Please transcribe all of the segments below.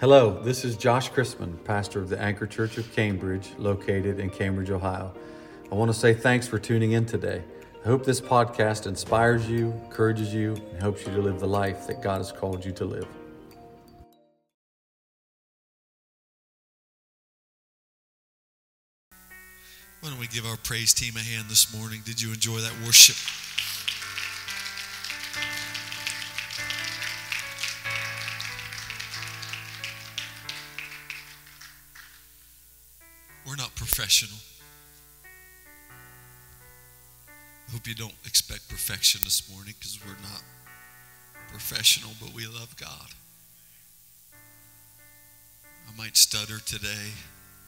Hello, this is Josh Chrisman, pastor of the Anchor Church of Cambridge, located in Cambridge, Ohio. I want to say thanks for tuning in today. I hope this podcast inspires you, encourages you, and helps you to live the life that God has called you to live. Why don't we give our praise team a hand this morning? Did you enjoy that worship? Professional. I hope you don't expect perfection this morning because we're not professional, but we love God. I might stutter today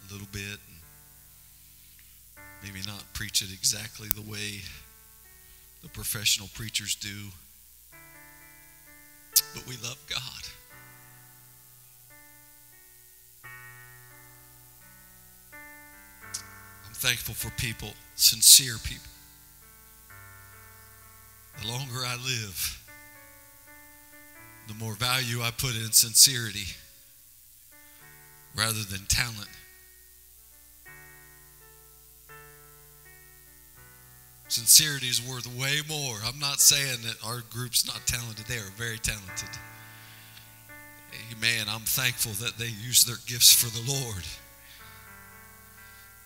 a little bit and maybe not preach it exactly the way the professional preachers do, but we love God. Thankful for people, sincere people. The longer I live, the more value I put in sincerity rather than talent. Sincerity is worth way more. I'm not saying that our group's not talented. They are very talented. Amen. I'm thankful that they use their gifts for the Lord.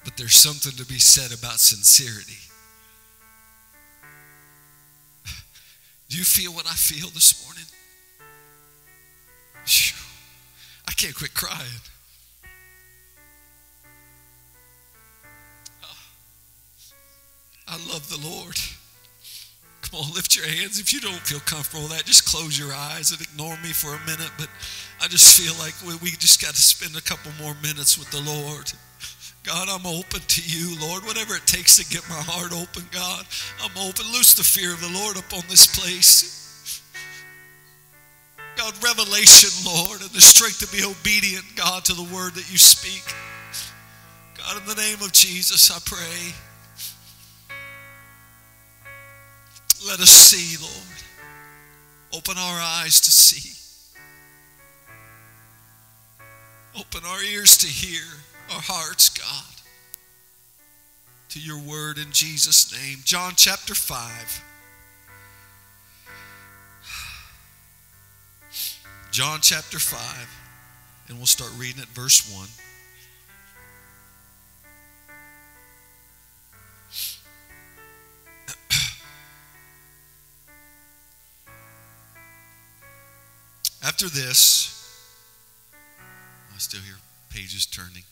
But there's something to be said about sincerity. Do you feel what I feel this morning? I can't quit crying. Ah. I love the Lord. Come on, lift your hands. If you don't feel comfortable with that, just close your eyes and ignore me for a minute. But I just feel like we, we just got to spend a couple more minutes with the Lord. God, I'm open to you, Lord. Whatever it takes to get my heart open, God, I'm open. Loose the fear of the Lord upon this place. God, revelation, Lord, and the strength to be obedient, God, to the word that you speak. God, in the name of Jesus, I pray. Let us see, Lord. Open our eyes to see. Open our ears to hear, our hearts, God, to your word in Jesus' name. John chapter 5. John chapter 5, and we'll start reading at verse 1. After this, I still hear pages turning.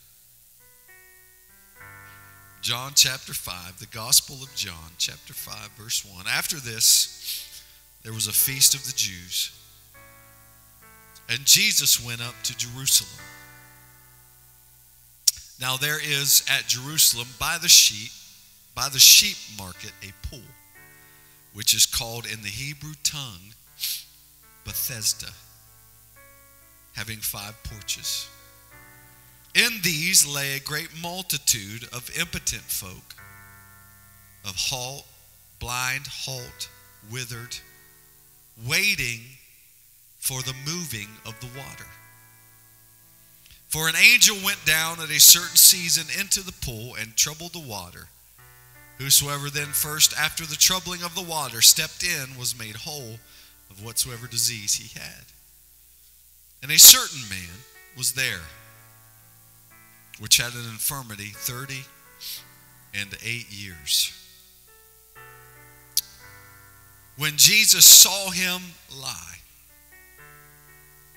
John chapter 5, the Gospel of John, chapter 5, verse 1. After this, there was a feast of the Jews, and Jesus went up to Jerusalem. Now there is at Jerusalem by the sheep, by the sheep market, a pool, which is called in the Hebrew tongue Bethesda having five porches. In these lay a great multitude of impotent folk, of halt, blind, halt, withered, waiting for the moving of the water. For an angel went down at a certain season into the pool and troubled the water. Whosoever then first, after the troubling of the water, stepped in was made whole of whatsoever disease he had. And a certain man was there, which had an infirmity thirty and eight years. When Jesus saw him lie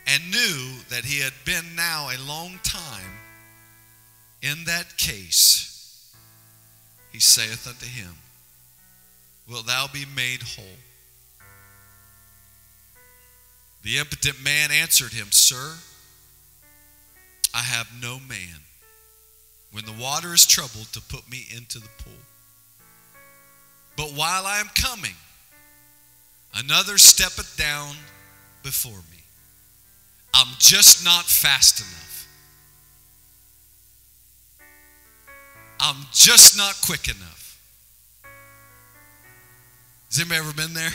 and knew that he had been now a long time in that case, he saith unto him, Wilt thou be made whole? The impotent man answered him, Sir, I have no man when the water is troubled to put me into the pool. But while I am coming, another steppeth down before me. I'm just not fast enough. I'm just not quick enough. Has anybody ever been there?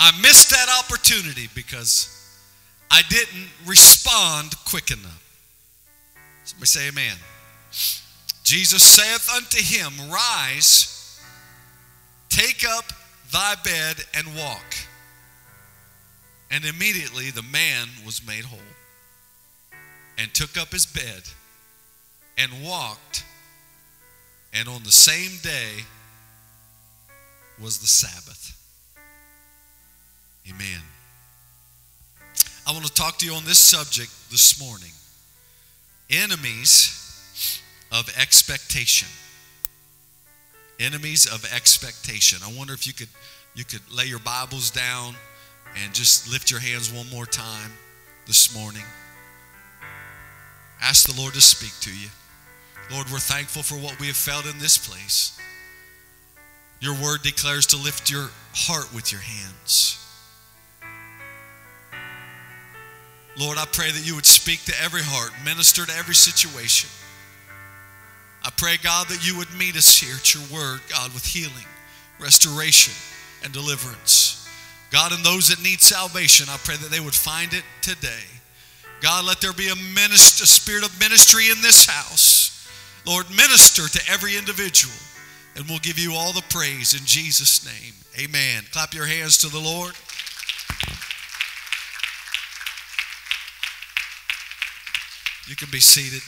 I missed that opportunity because I didn't respond quick enough. Somebody say amen. Jesus saith unto him, Rise, take up thy bed and walk. And immediately the man was made whole and took up his bed and walked. And on the same day was the Sabbath. Amen. I want to talk to you on this subject this morning enemies of expectation. Enemies of expectation. I wonder if you could you could lay your Bibles down and just lift your hands one more time this morning. Ask the Lord to speak to you. Lord, we're thankful for what we have felt in this place. Your word declares to lift your heart with your hands. Lord, I pray that you would speak to every heart, minister to every situation. I pray, God, that you would meet us here at your word, God, with healing, restoration, and deliverance. God, and those that need salvation, I pray that they would find it today. God, let there be a, minister, a spirit of ministry in this house. Lord, minister to every individual, and we'll give you all the praise in Jesus' name. Amen. Clap your hands to the Lord. You can be seated.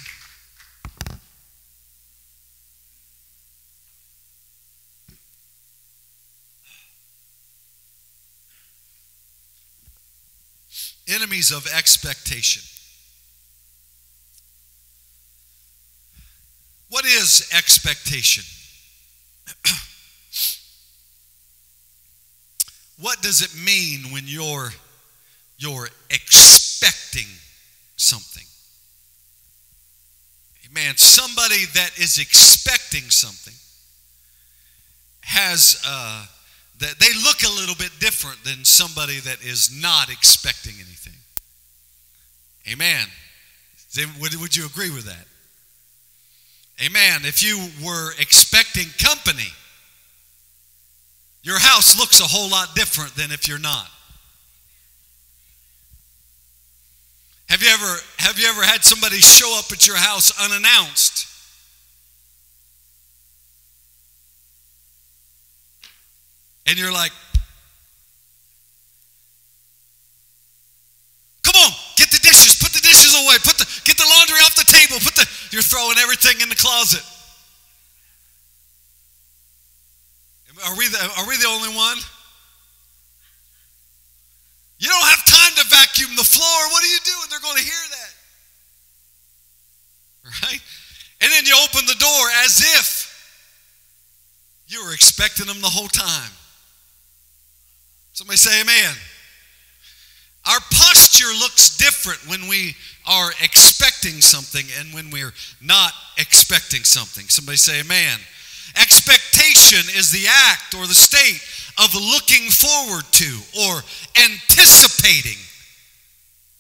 enemies of expectation. What is expectation? what does it mean when you're you're expecting something? Man, somebody that is expecting something has uh, that they look a little bit different than somebody that is not expecting anything. Amen. Would you agree with that? Amen. If you were expecting company, your house looks a whole lot different than if you're not. Have you ever have you ever had somebody show up at your house unannounced? And you're like, come on, get the dishes, put the dishes away, put the get the laundry off the table, put the you're throwing everything in the closet. Are we the, are we the only one? You don't have time to vacuum the floor. What are you doing? They're going to hear that. Right? And then you open the door as if you were expecting them the whole time. Somebody say amen. Our posture looks different when we are expecting something and when we're not expecting something. Somebody say amen. Expectation is the act or the state of looking forward to or anticipating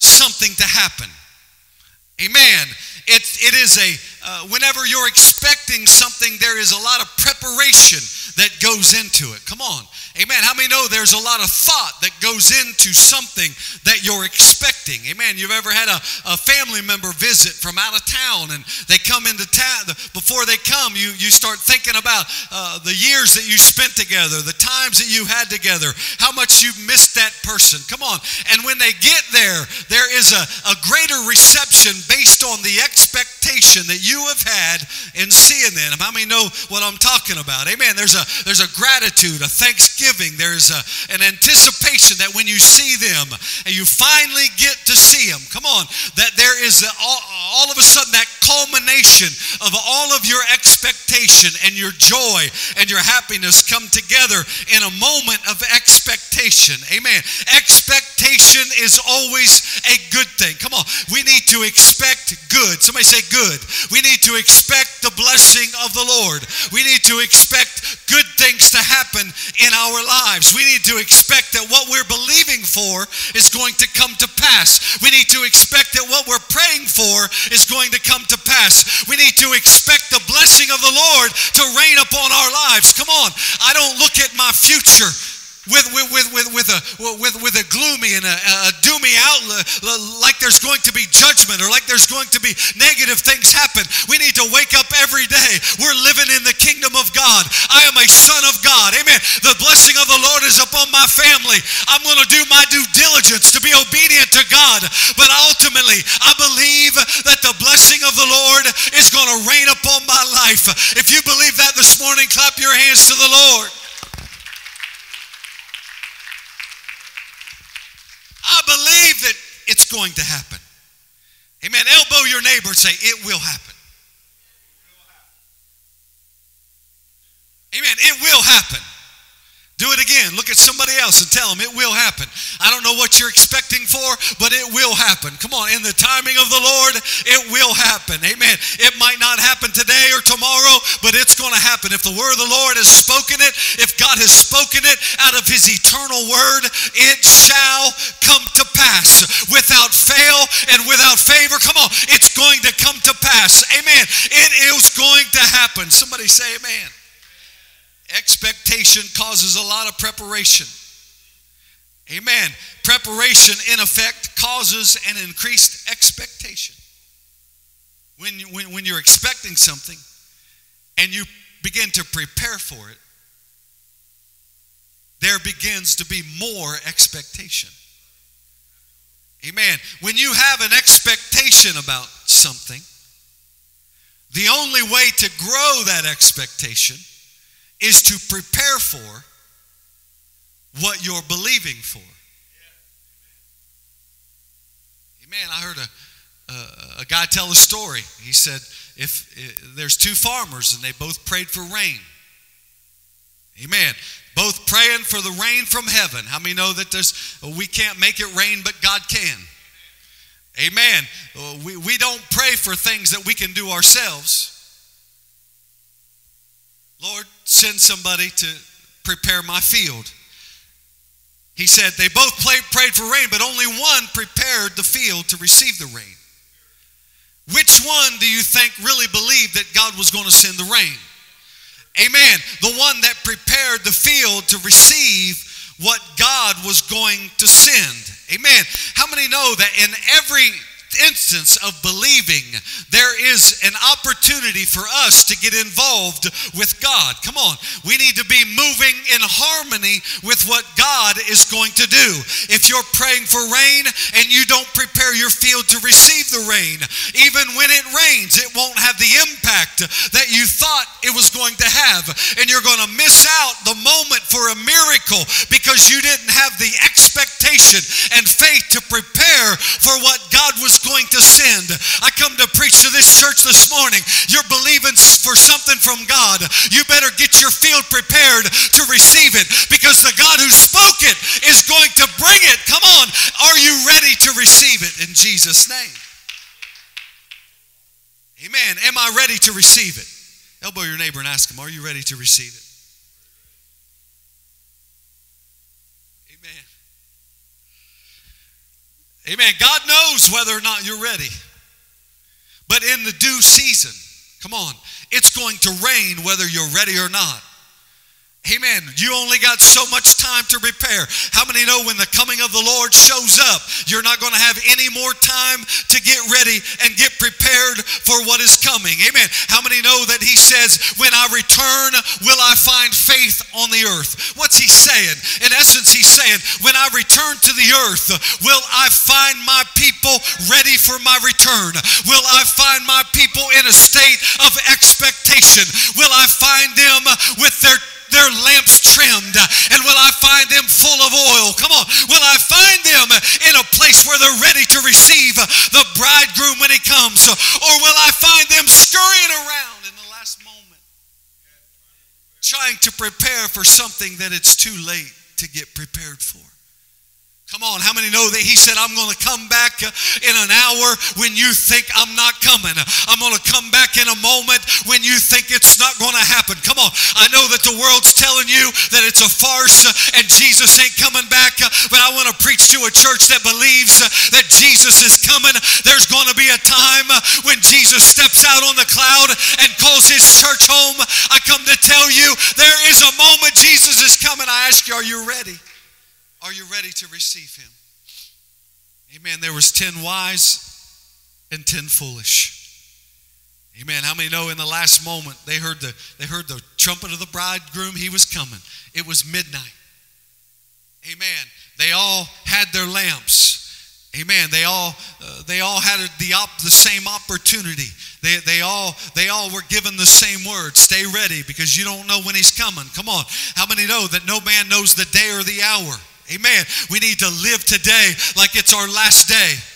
something to happen. Amen. It, it is a, uh, whenever you're expecting something, there is a lot of preparation that goes into it. Come on. Amen. How many know there's a lot of thought that goes into something that you're expecting? Amen. You've ever had a, a family member visit from out of town and they come into town. Before they come, you, you start thinking about uh, the years that you spent together, the times that you had together, how much you've missed that person. Come on. And when they get there, there is a, a greater reception based on the expectation that you have had in seeing them. How many know what I'm talking about? Amen. There's a, there's a gratitude, a thanksgiving thanksgiving. There's a, an anticipation that when you see them and you finally get to see them, come on, that there is a, all, all of a sudden that culmination of all of your expectation and your joy and your happiness come together in a moment of expectation. Amen. Expectation is always a good thing. Come on, we need to expect good. Somebody say good. We need to expect the blessing of the Lord. We need to expect good things to happen in our lives. We need to expect that what we're believing for is going to come to pass. We need to expect that what we're praying for is going to come to pass. We need to expect the blessing of the Lord to reign upon our lives. Come on. I don't look at my future with, with, with, with, with, a, with, with a gloomy and a, a doomy outlook, like there's going to be judgment or like there's going to be negative things happen. We need to wake up every day. We're living in the kingdom of God. I am a son of God. Amen. The blessing of the Lord is upon my family. I'm going to do my due diligence to be obedient to God. But ultimately, I believe that the blessing of the Lord is going to rain upon my life. If you believe that this morning, clap your hands to the Lord. I believe that it's going to happen. Amen. Elbow your neighbor and say, It will happen. Amen. It will happen. Do it again. Look at somebody else and tell them it will happen. I don't know what you're expecting for, but it will happen. Come on, in the timing of the Lord, it will happen. Amen. It might not happen today or tomorrow, but it's going to happen. If the word of the Lord has spoken it, if God has spoken it out of his eternal word, it shall come to pass without fail and without favor. Come on, it's going to come to pass. Amen. It is going to happen. Somebody say amen. Expectation causes a lot of preparation. Amen. Preparation, in effect, causes an increased expectation. When, you, when, when you're expecting something and you begin to prepare for it, there begins to be more expectation. Amen. When you have an expectation about something, the only way to grow that expectation is to prepare for what you're believing for. Amen. I heard a, a, a guy tell a story. He said, if, if there's two farmers and they both prayed for rain. Amen. Both praying for the rain from heaven. How many know that there's we can't make it rain, but God can? Amen. We, we don't pray for things that we can do ourselves. Lord, send somebody to prepare my field. He said they both played, prayed for rain, but only one prepared the field to receive the rain. Which one do you think really believed that God was going to send the rain? Amen. The one that prepared the field to receive what God was going to send. Amen. How many know that in every instance of believing, there is an opportunity for us to get involved with God. Come on. We need to be moving in harmony with what God is going to do. If you're praying for rain and you don't prepare your field to receive the rain, even when it rains, it won't have the impact that you thought it was going to have. And you're going to miss out the moment for a miracle because you didn't have the expectation and faith to prepare for what God was going to send. I come to preach to this church this morning. You're believing for something from God. You better get your field prepared to receive it because the God who spoke it is going to bring it. Come on. Are you ready to receive it in Jesus' name? Amen. Am I ready to receive it? Elbow your neighbor and ask him, Are you ready to receive it? Amen. God knows whether or not you're ready. But in the due season, come on, it's going to rain whether you're ready or not. Amen. You only got so much time to prepare. How many know when the coming of the Lord shows up, you're not going to have any more time to get ready and get prepared for what is coming? Amen. How many know that He says, When I return, will I find faith on the earth? What's He saying? In essence, He's saying, When I return to the earth, will I find my people ready for my return? Will I find my people in a state of expectation? Will I find them with their their lamps trimmed? And will I find them full of oil? Come on. Will I find them in a place where they're ready to receive the bridegroom when he comes? Or will I find them scurrying around in the last moment, trying to prepare for something that it's too late to get prepared for? Come on, how many know that he said, I'm going to come back in an hour when you think I'm not coming? I'm going to come back in a moment when you think it's not going to happen. Come on, I know that the world's telling you that it's a farce and Jesus ain't coming back, but I want to preach to a church that believes that Jesus is coming. There's going to be a time when Jesus steps out on the cloud and calls his church home. I come to tell you there is a moment Jesus is coming. I ask you, are you ready? Are you ready to receive him? Amen. There was 10 wise and 10 foolish. Amen. How many know in the last moment they heard the they heard the trumpet of the bridegroom, he was coming. It was midnight. Amen. They all had their lamps. Amen. They all uh, they all had the op- the same opportunity. They, they all they all were given the same word. Stay ready because you don't know when he's coming. Come on. How many know that no man knows the day or the hour? Amen. We need to live today like it's our last day.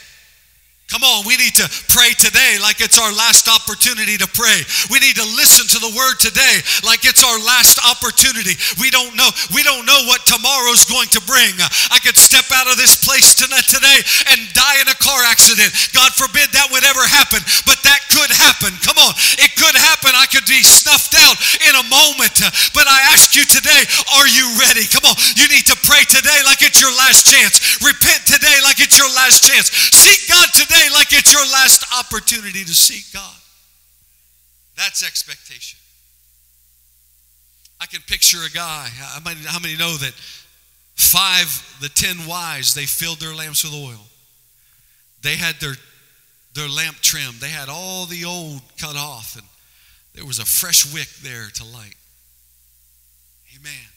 Come on, we need to pray today like it's our last opportunity to pray. We need to listen to the word today like it's our last opportunity. We don't know we don't know what tomorrow's going to bring. I could step out of this place tonight today and die in a car accident. God forbid that would ever happen, but that could happen. Come on. It could happen. I could be snuffed out in a moment. But I ask you today, are you ready? Come on. You need to pray today like it's your last chance. Repent today like it's your last chance. Seek God today today like it's your last opportunity to seek God. That's expectation. I can picture a guy. How many, know that five, the ten wise, they filled their lamps with oil? They had their, their lamp trimmed. They had all the old cut off, and there was a fresh wick there to light. Amen.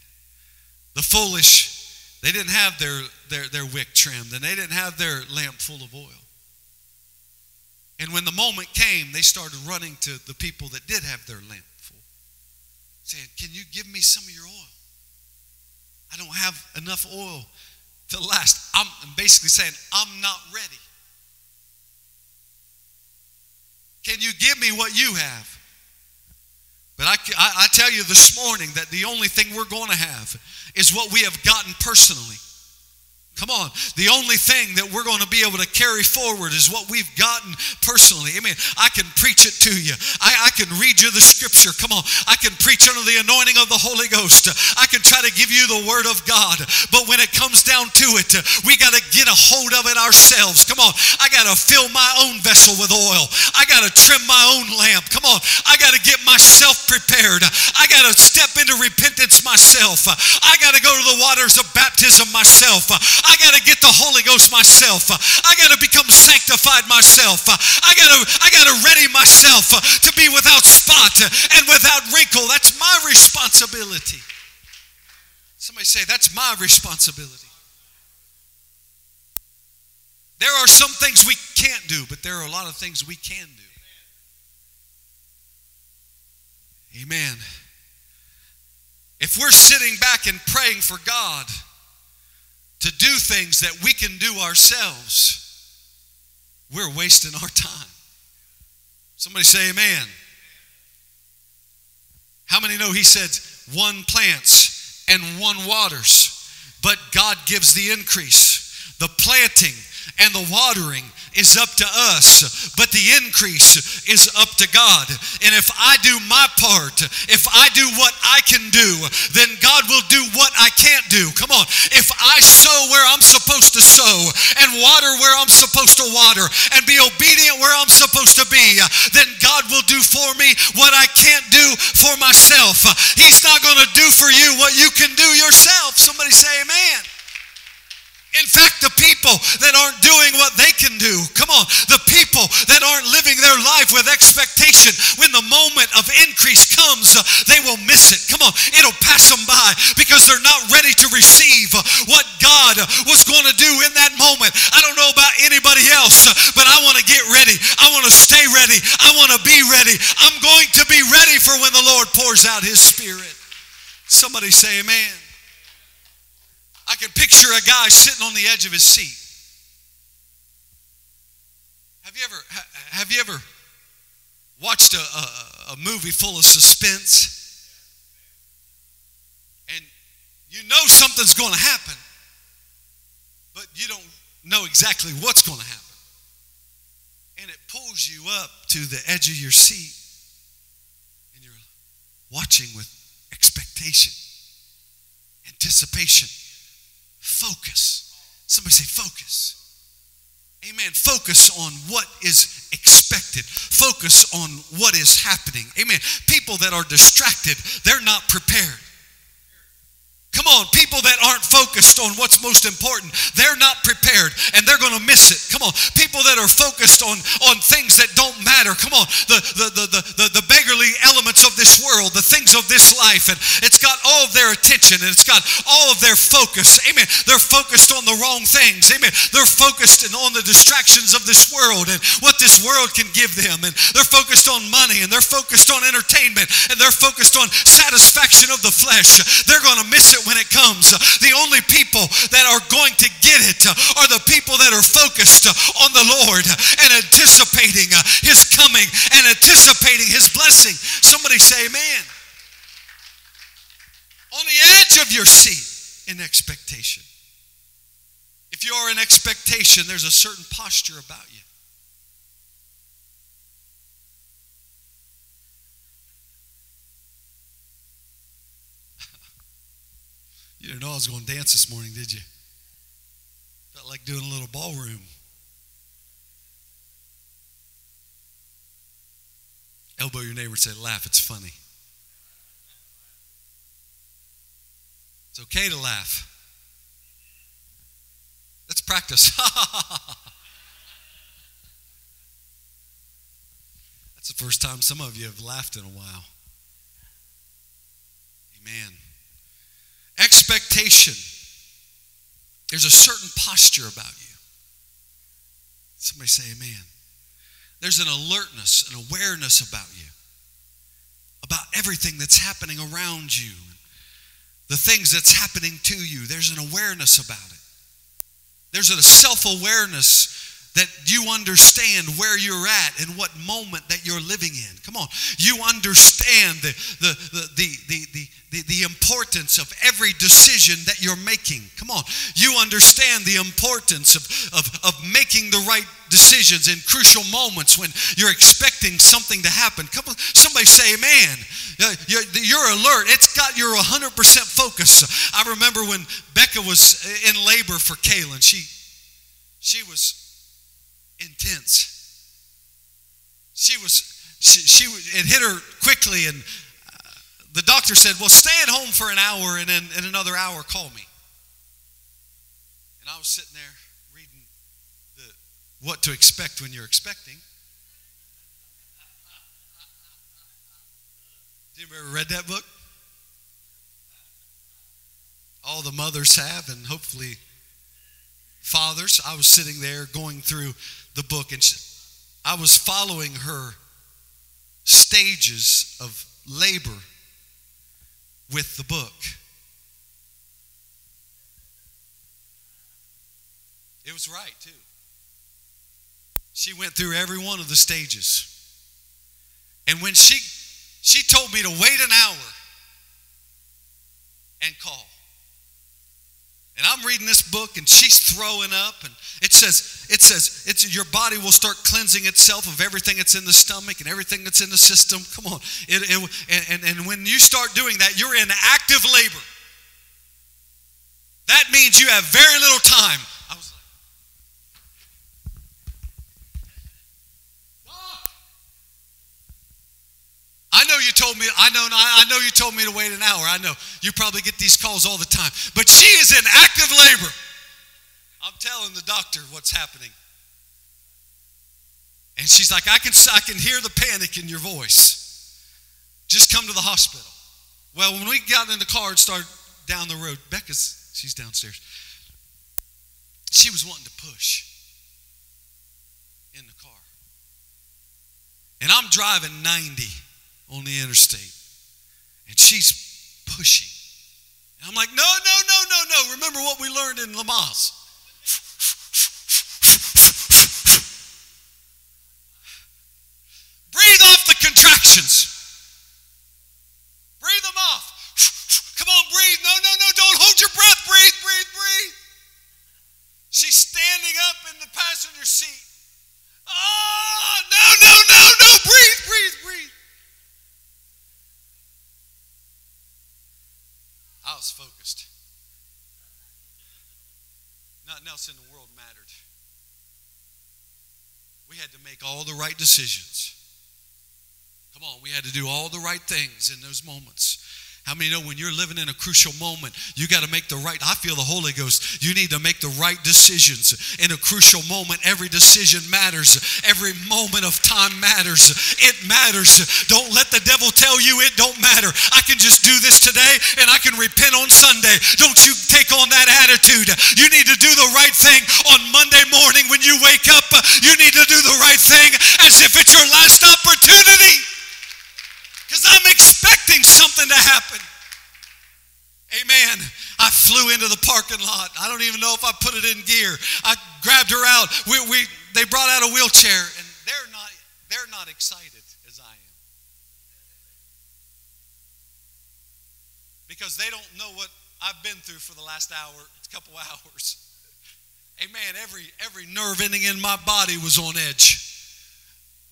The foolish, they didn't have their, their, their wick trimmed, and they didn't have their lamp full of oil. And when the moment came, they started running to the people that did have their lamp full, saying, Can you give me some of your oil? I don't have enough oil to last. I'm basically saying, I'm not ready. Can you give me what you have? But I, I, I tell you this morning that the only thing we're going to have is what we have gotten personally. Come on. The only thing that we're going to be able to carry forward is what we've gotten personally. I mean, I can preach it to you. I, I, can read you the scripture. Come on. I can preach under the anointing of the Holy Ghost. I can try to give you the word of God. But when it comes down to it, we got to get a hold of it ourselves. Come on. I got to fill my own vessel with oil. I got to trim my own lamp. Come on. I got to get myself prepared. I got to step into repentance myself. I got to go to the waters of baptism myself. Got to get the Holy Ghost myself. I got to become sanctified myself. I got to I got to ready myself to be without spot and without wrinkle. That's my responsibility. Somebody say that's my responsibility. There are some things we can't do, but there are a lot of things we can do. Amen. If we're sitting back and praying for God, to do things that we can do ourselves, we're wasting our time. Somebody say amen. How many know he said one plants and one waters, but God gives the increase? The planting and the watering is up to us, but the increase is up to God. And if I do my part, if I do what I can do, then God will do what I can't do. Come on. If I sow where I'm supposed to sow and water where I'm supposed to water and be obedient where I'm supposed to be, then God will do for me what I can't do for myself. He's not going to do for you what you can do yourself. Somebody say amen. In fact, the people that aren't doing what they can do, come on, the people that aren't living their life with expectation, when the moment of increase comes, uh, they will miss it. Come on, it'll pass them by because they're not ready to receive uh, what God was going to do in that moment. I don't know about anybody else, uh, but I want to get ready. I want to stay ready. I want to be ready. I'm going to be ready for when the Lord pours out his spirit. Somebody say, Amen. I can picture a guy sitting on the edge of his seat. Have you ever have you ever watched a, a, a movie full of suspense? And you know something's going to happen. but you don't know exactly what's going to happen. And it pulls you up to the edge of your seat, and you're watching with expectation, anticipation, focus. Somebody say, focus. Amen. Focus on what is expected. Focus on what is happening. Amen. People that are distracted, they're not prepared. Come on, people that aren't focused on what's most important, they're not prepared and they're going to miss it. Come on, people that are focused on, on things that don't matter. Come on, the, the, the, the, the beggarly elements of this world, the things of this life, and it's got all of their attention and it's got all of their focus. Amen. They're focused on the wrong things. Amen. They're focused on the distractions of this world and what this world can give them. And they're focused on money and they're focused on entertainment and they're focused on satisfaction of the flesh. They're going to miss it it when it comes. The only people that are going to get it are the people that are focused on the Lord and anticipating His coming and anticipating His blessing. Somebody say, Amen. On the edge of your seat in expectation. If you are in expectation, there's a certain posture about you. You didn't know I was going to dance this morning, did you? Felt like doing a little ballroom. Elbow your neighbor and say, laugh, it's funny. It's okay to laugh. Let's practice. That's the first time some of you have laughed in a while. Amen. Expectation. There's a certain posture about you. Somebody say amen. There's an alertness, an awareness about you, about everything that's happening around you, the things that's happening to you. There's an awareness about it. There's a self awareness that you understand where you're at and what moment that you're living in. Come on. You understand the, the, the, the, the, the, the, importance of every decision that you're making. Come on. You understand the importance of, of, of making the right decisions in crucial moments when you're expecting something to happen. Come on. Somebody say, man, uh, you're, you're alert. It's got your 100% focus. I remember when Becca was in labor for Kaylin. She, she was intense. She was, she, she it hit her quickly, and uh, the doctor said, Well, stay at home for an hour, and then in another hour, call me. And I was sitting there reading the, what to expect when you're expecting. Did you ever read that book? All the mothers have, and hopefully fathers. I was sitting there going through the book, and I was following her stages of labor with the book. It was right, too. She went through every one of the stages. And when she she told me to wait an hour and call. And I'm reading this book and she's throwing up and it says it says it's your body will start cleansing itself of everything that's in the stomach and everything that's in the system. Come on. It, it, and, and when you start doing that, you're in active labor. That means you have very little time I know you told me, I know, I know you told me to wait an hour. I know you probably get these calls all the time. But she is in active labor. I'm telling the doctor what's happening. And she's like, I can, I can hear the panic in your voice. Just come to the hospital. Well, when we got in the car and started down the road, Becca's, she's downstairs. She was wanting to push in the car. And I'm driving 90 on the interstate. And she's pushing. And I'm like, no, no, no, no, no. Remember what we learned in Lamaze. Breathe off the contractions. Breathe them off. Come on, breathe. No, no, no. Don't hold your breath. Breathe, breathe, breathe. She's standing up in the passenger seat. Oh, no, no, no, no. Breathe, breathe, breathe. I was focused. Nothing else in the world mattered. We had to make all the right decisions. Come on, we had to do all the right things in those moments. How many know when you're living in a crucial moment, you got to make the right? I feel the Holy Ghost. You need to make the right decisions in a crucial moment. Every decision matters. Every moment of time matters. It matters. Don't let the devil tell you it don't matter. I can just do this today and I can repent on Sunday. Don't you take on that attitude. You need to do the right thing on Monday morning when you wake up. You need to do the right thing as if it's your last opportunity because I'm expecting something to happen. Amen. I flew into the parking lot. I don't even know if I put it in gear. I grabbed her out. We, we, they brought out a wheelchair, and they're not, they're not excited as I am. Because they don't know what I've been through for the last hour, couple hours. Amen. Every, every nerve ending in my body was on edge.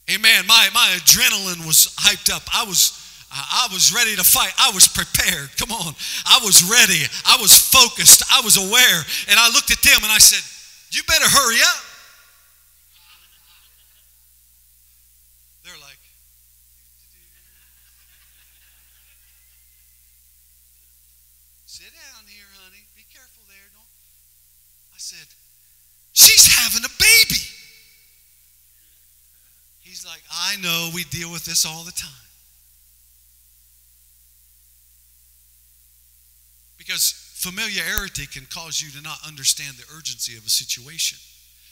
Amen. My, my adrenaline was hyped up. I was, I was ready to fight. I was prepared. Come on. I was ready. I was focused. I was aware. And I looked at them and I said, You better hurry up. They're like, Sit down here, honey. Be careful there. Don't. I said, She's having a baby. He's like, I know we deal with this all the time. Because familiarity can cause you to not understand the urgency of a situation.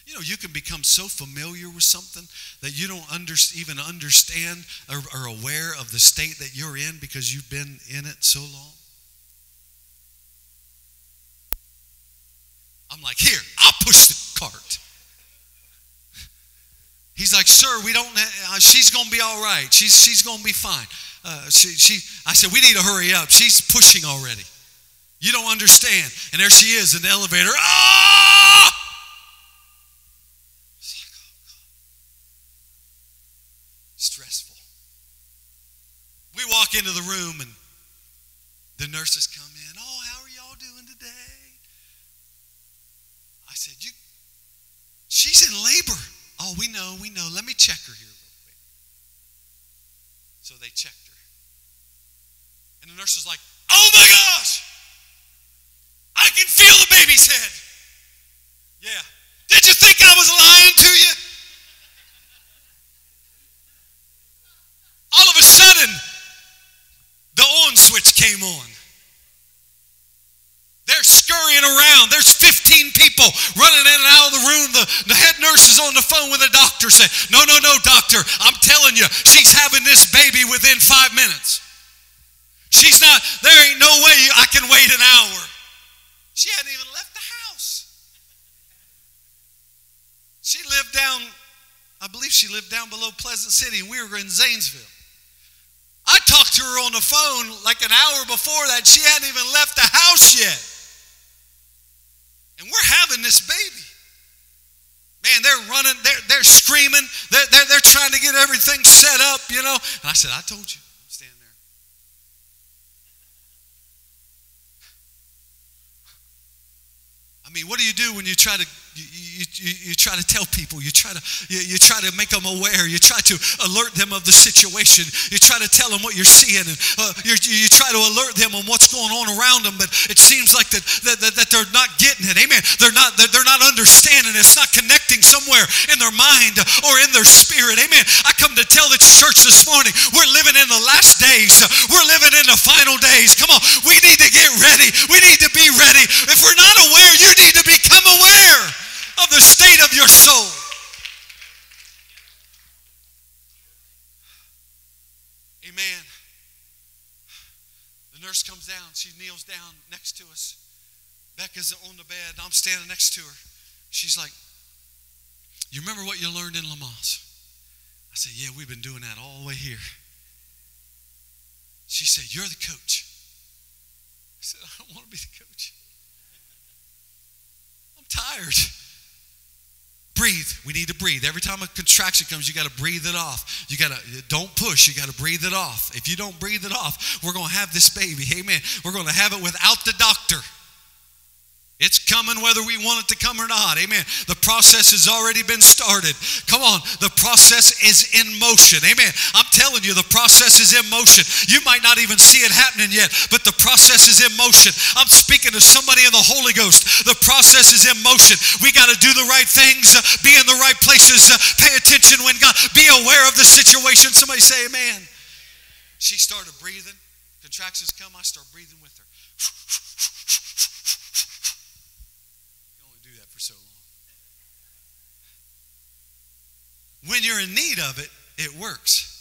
You know, you can become so familiar with something that you don't under, even understand or are aware of the state that you're in because you've been in it so long. I'm like, here, I'll push the cart. He's like, sir, we don't. Uh, she's gonna be all right. She's she's gonna be fine. Uh, she she. I said, we need to hurry up. She's pushing already. You don't understand. And there she is in the elevator. Ah! Stressful. We walk into the room and the nurses come in. Oh, how are y'all doing today? I said, you. She's in labor. Oh, we know, we know. Let me check her here real quick. So they checked her. And the nurse was like, Oh my gosh! I can feel the baby's head. Yeah. Did you think I was lying to you? All of a sudden, the on switch came on. They're scurrying around. There's 15 people running in and out of the room. The, the head nurse is on the phone with the doctor saying, No, no, no, doctor. I'm telling you, she's having this baby within five minutes. She's not, there ain't no way I can wait an hour. She hadn't even left the house. She lived down, I believe she lived down below Pleasant City, we were in Zanesville. I talked to her on the phone like an hour before that. She hadn't even left the house yet. And we're having this baby. Man, they're running, they're, they're screaming, they're, they're, they're trying to get everything set up, you know. And I said, I told you. I'm standing there. I mean, what do you do when you try to you, you, you, try to tell people, you try to, you, you try to make them aware, you try to alert them of the situation, you try to tell them what you're seeing, and uh, you, you try to alert them on what's going on around them, but it seems like that, that, that, that they're not getting it. Amen. They're not, they're, they're not understanding. It's not connecting somewhere in their mind or in their spirit. Amen. I come to tell the church this morning, we're living in the last days. We're living in the final days. Come on. We need to get ready. We need to be ready. If we're not aware, you need to become aware of the state of your soul. Amen. The nurse comes down. She kneels down next to us. Becca's on the bed. I'm standing next to her. She's like, You remember what you learned in Lamaze? I said, Yeah, we've been doing that all the way here. She said, You're the coach. I said, I don't want to be the coach. I'm tired. Breathe. We need to breathe. Every time a contraction comes, you got to breathe it off. You got to, don't push. You got to breathe it off. If you don't breathe it off, we're going to have this baby. Amen. We're going to have it without the doctor. It's coming whether we want it to come or not. Amen. The process has already been started. Come on. The process is in motion. Amen. I'm telling you, the process is in motion. You might not even see it happening yet, but the process is in motion. I'm speaking to somebody in the Holy Ghost. The process is in motion. We got to do the right things, uh, be in the right places, uh, pay attention when God, be aware of the situation. Somebody say, Amen. She started breathing. Contractions come, I start breathing with her. When you're in need of it, it works.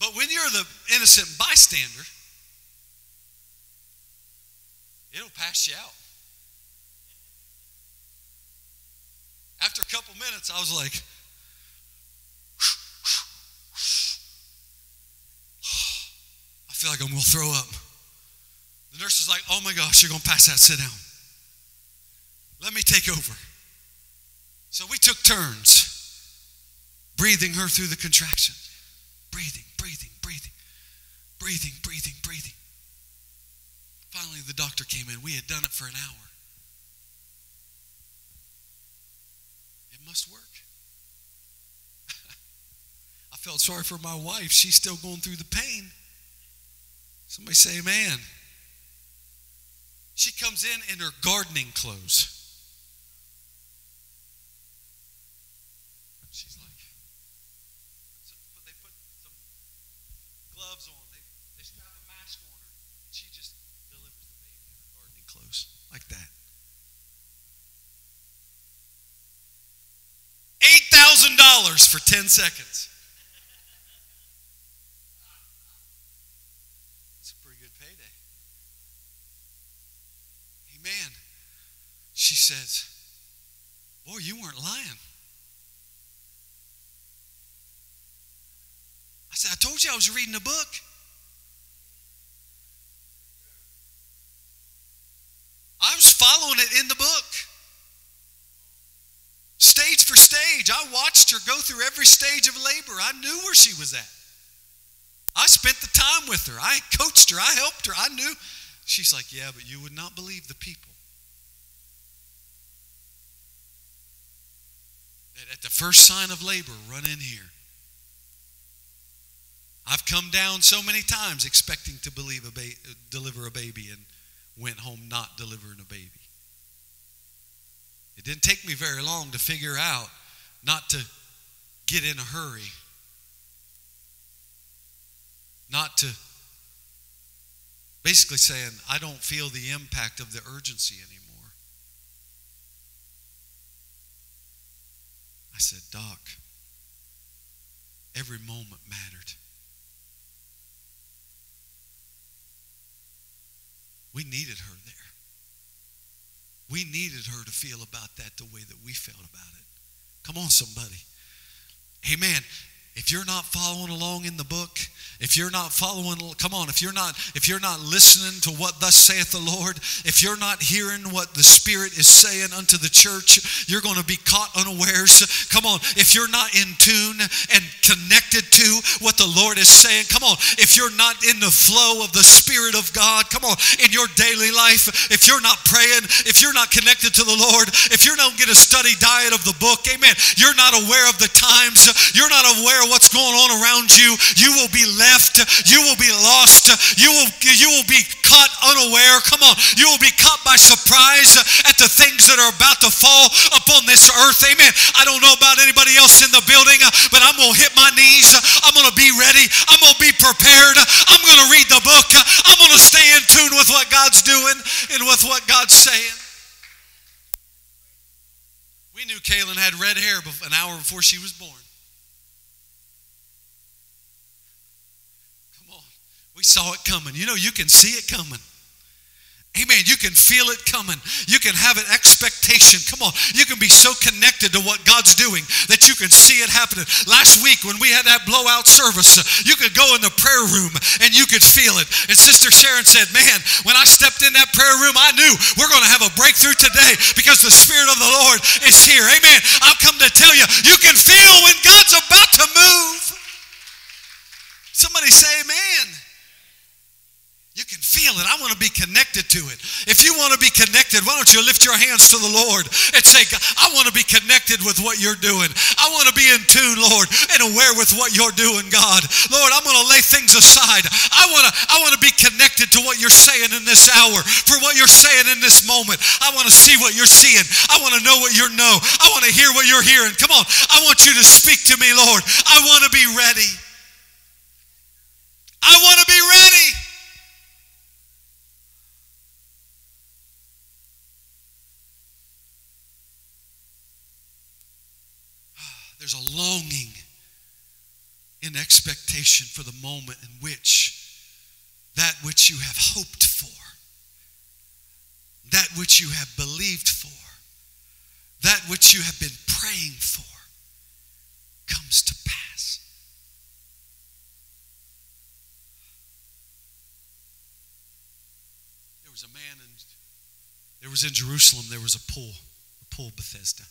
But when you're the innocent bystander, it'll pass you out. After a couple minutes, I was like, I feel like I'm going to throw up. The nurse is like, oh my gosh, you're going to pass out. Sit down. Let me take over. So we took turns breathing her through the contraction. Breathing, breathing, breathing, breathing, breathing, breathing. Finally, the doctor came in. We had done it for an hour. It must work. I felt sorry for my wife. She's still going through the pain. Somebody say, Amen. She comes in in her gardening clothes. $1,000 for 10 seconds. That's a pretty good payday. Amen. She says, Boy, you weren't lying. I said, I told you I was reading a book. I was following it in the book stage I watched her go through every stage of labor. I knew where she was at. I spent the time with her. I coached her. I helped her. I knew. She's like, Yeah, but you would not believe the people. That at the first sign of labor, run in here. I've come down so many times expecting to believe a ba- deliver a baby and went home not delivering a baby. It didn't take me very long to figure out not to get in a hurry, not to basically saying, I don't feel the impact of the urgency anymore. I said, Doc, every moment mattered. We needed her there. We needed her to feel about that the way that we felt about it. Come on, somebody. Amen. If you're not following along in the book, if you're not following, come on, if you're not, if you're not listening to what thus saith the Lord, if you're not hearing what the Spirit is saying unto the church, you're going to be caught unawares. Come on, if you're not in tune and connected to what the Lord is saying, come on, if you're not in the flow of the Spirit of God, come on, in your daily life, if you're not praying, if you're not connected to the Lord, if you don't get a study diet of the book, amen, you're not aware of the times, you're not aware of what's going on around you, you will be led left. You will be lost. You will, you will be caught unaware. Come on. You will be caught by surprise at the things that are about to fall upon this earth. Amen. I don't know about anybody else in the building, but I'm going to hit my knees. I'm going to be ready. I'm going to be prepared. I'm going to read the book. I'm going to stay in tune with what God's doing and with what God's saying. We knew Kaylin had red hair an hour before she was born. We saw it coming. You know, you can see it coming. Amen. You can feel it coming. You can have an expectation. Come on. You can be so connected to what God's doing that you can see it happening. Last week when we had that blowout service, you could go in the prayer room and you could feel it. And Sister Sharon said, Man, when I stepped in that prayer room, I knew we're going to have a breakthrough today because the Spirit of the Lord is here. Amen. I've come to tell you, you can feel when God's about to move. Somebody say, Amen. You can feel it. I want to be connected to it. If you want to be connected, why don't you lift your hands to the Lord and say, I want to be connected with what you're doing. I want to be in tune, Lord, and aware with what you're doing, God. Lord, I'm going to lay things aside. I want to I want to be connected to what you're saying in this hour, for what you're saying in this moment. I want to see what you're seeing. I want to know what you know. I want to hear what you're hearing. Come on. I want you to speak to me, Lord. I want to be ready. I want to be ready. There's a longing in expectation for the moment in which that which you have hoped for, that which you have believed for, that which you have been praying for comes to pass. There was a man in there was in Jerusalem there was a pool, a pool Bethesda.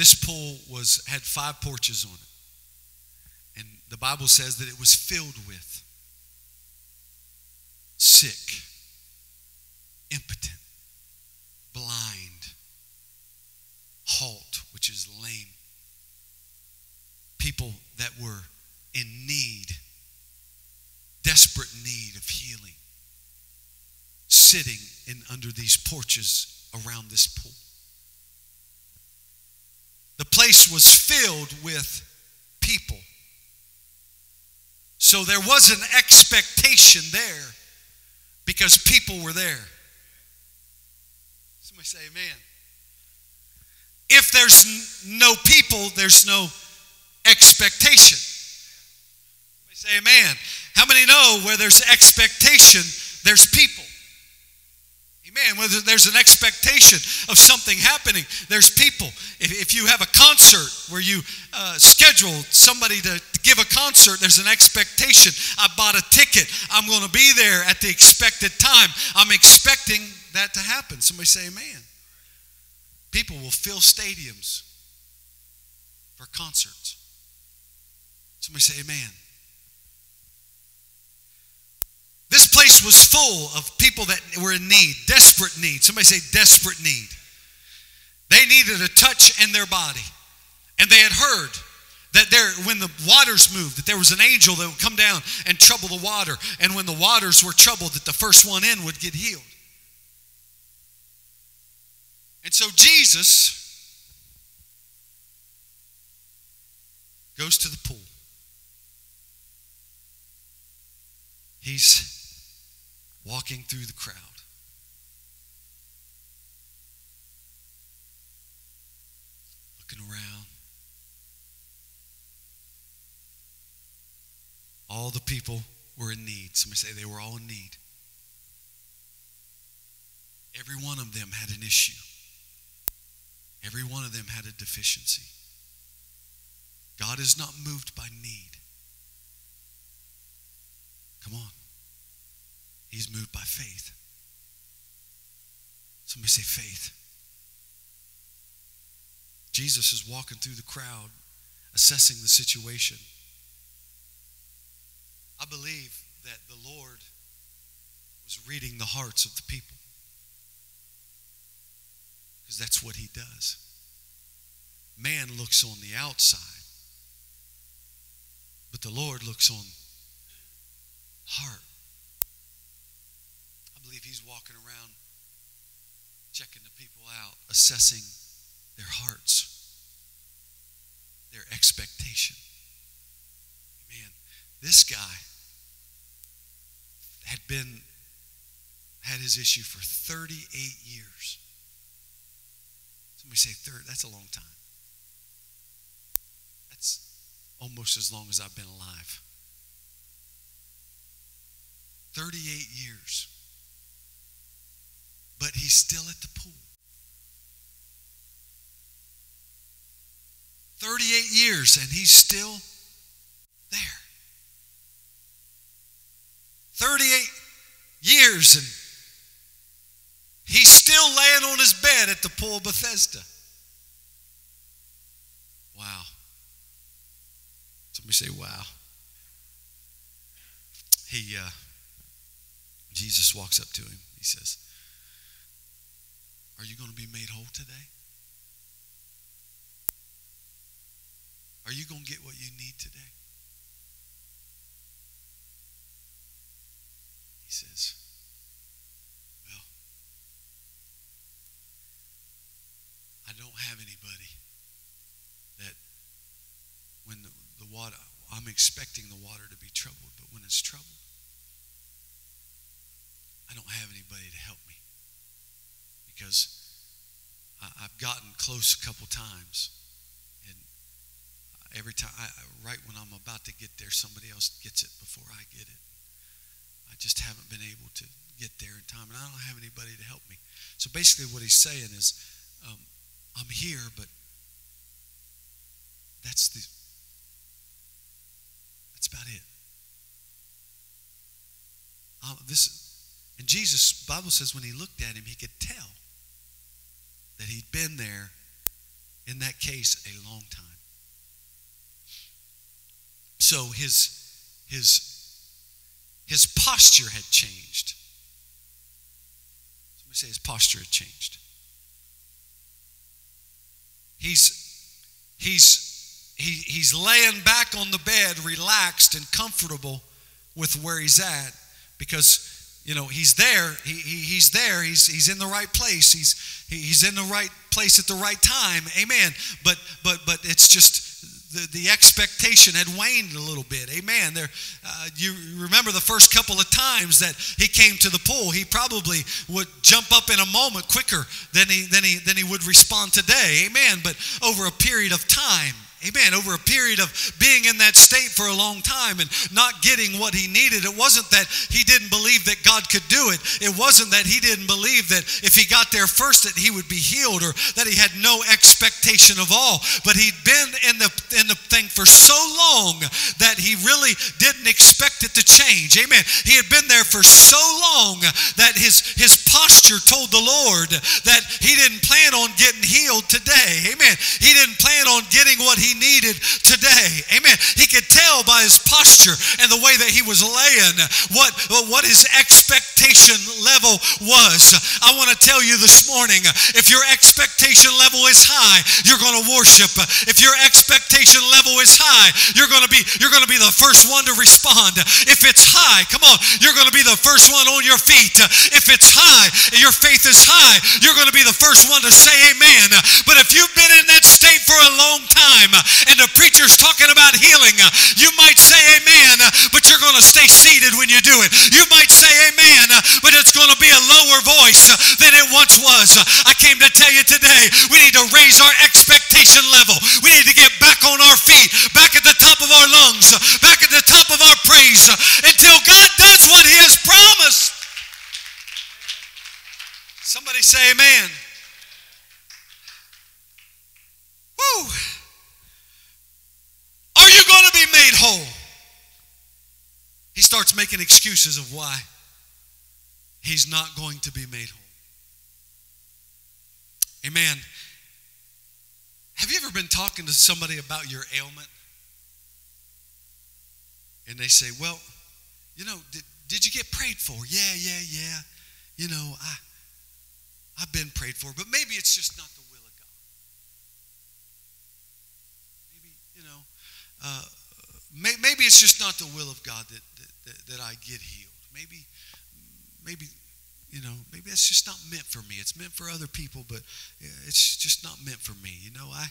This pool was had five porches on it. And the Bible says that it was filled with sick, impotent, blind, halt, which is lame. People that were in need, desperate need of healing, sitting in under these porches around this pool. The place was filled with people. So there was an expectation there because people were there. Somebody say amen. If there's no people, there's no expectation. Somebody say amen. How many know where there's expectation, there's people? Amen. Whether there's an expectation of something happening, there's people. If, you have a concert where you uh, schedule somebody to give a concert, there's an expectation. I bought a ticket. I'm going to be there at the expected time. I'm expecting that to happen. Somebody say, Amen. People will fill stadiums for concerts. Somebody say, Amen. This place was full of people that were in need, desperate need. Somebody say, desperate need. They needed a touch in their body. And they had heard that there, when the waters moved, that there was an angel that would come down and trouble the water. And when the waters were troubled, that the first one in would get healed. And so Jesus goes to the pool. He's walking through the crowd. Looking around. All the people were in need. Somebody say they were all in need. Every one of them had an issue. Every one of them had a deficiency. God is not moved by need. Come on. He's moved by faith. Somebody say faith. Jesus is walking through the crowd, assessing the situation. I believe that the Lord was reading the hearts of the people. Because that's what he does. Man looks on the outside, but the Lord looks on heart I believe he's walking around checking the people out, assessing their hearts, their expectation. Man, this guy had been had his issue for 38 years. Somebody say third, that's a long time. That's almost as long as I've been alive. 38 years. But he's still at the pool. 38 years and he's still there. 38 years and he's still laying on his bed at the pool of Bethesda. Wow. Somebody say, wow. He, uh, Jesus walks up to him. He says, Are you going to be made whole today? Are you going to get what you need today? He says, Well, I don't have anybody that when the, the water, I'm expecting the water to be troubled, but when it's troubled, I don't have anybody to help me because I, have gotten close a couple times every time, I, right when I'm about to get there, somebody else gets it before I get it. I just haven't been able to get there in time, and I don't have anybody to help me. So basically, what he's saying is, um, I'm here, but that's the that's about it. Um, this and Jesus, Bible says, when he looked at him, he could tell that he'd been there in that case a long time. So his, his, his posture had changed. Somebody say his posture had changed. He's, he's, he, he's laying back on the bed, relaxed and comfortable with where he's at because you know he's there. He, he, he's there. He's, he's in the right place. He's, he, he's in the right place at the right time. Amen. But but but it's just the, the expectation had waned a little bit. Amen. There, uh, you remember the first couple of times that he came to the pool, he probably would jump up in a moment quicker than he, than he, than he would respond today. Amen. But over a period of time, Amen. Over a period of being in that state for a long time and not getting what he needed, it wasn't that he didn't believe that God could do it. It wasn't that he didn't believe that if he got there first that he would be healed or that he had no expectation of all. But he'd been in the in the thing for so long that he really didn't expect it to change. Amen. He had been there for so long that his his posture told the Lord that he didn't plan on getting healed today. Amen. He didn't plan on getting what he needed today. Amen. He could tell by his posture and the way that he was laying what, what his expectation level was. I want to tell you this morning if your expectation level is high, you're going to worship. If your expectation level is high, you're going to be you're going to be the first one to respond. If it's high, come on, you're going to be the first one on your feet. If it's high, your faith is high, you're going to be the first one to say amen. But if you've been in that state for a long time, and the preacher's talking about healing, you might say amen, but you're going to stay seated when you do it. You might say amen, but it's going to be a lower voice than it once was. I came to tell you today, we need to raise our expectation level. We need to get back on our feet, back at the top of our lungs, back at the top of our praise until God does what He has promised. Somebody say amen. Woo! Are you going to be made whole? He starts making excuses of why he's not going to be made whole. Amen. Have you ever been talking to somebody about your ailment? And they say, Well, you know, did, did you get prayed for? Yeah, yeah, yeah. You know, I, I've been prayed for, but maybe it's just not the uh, may, maybe it's just not the will of God that, that, that I get healed. Maybe, maybe you know, maybe that's just not meant for me. It's meant for other people, but it's just not meant for me. You know, I,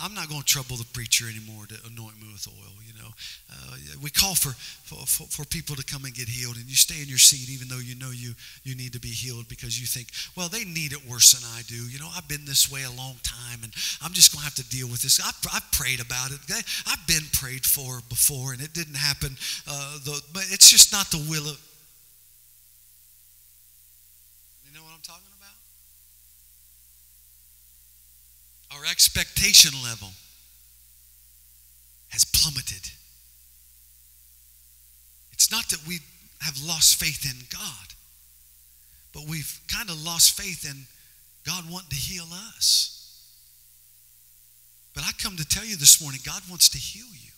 I'm not going to trouble the preacher anymore to anoint me with oil. You know, uh, we call for, for, for people to come and get healed, and you stay in your seat even though you know you you need to be healed because you think, well, they need it worse than I do. You know, I've been this way a long time, and I'm just going to have to deal with this. I, I prayed about it. I've been prayed for before, and it didn't happen. Uh, the, but it's just not the will of I'm talking about? Our expectation level has plummeted. It's not that we have lost faith in God, but we've kind of lost faith in God wanting to heal us. But I come to tell you this morning God wants to heal you.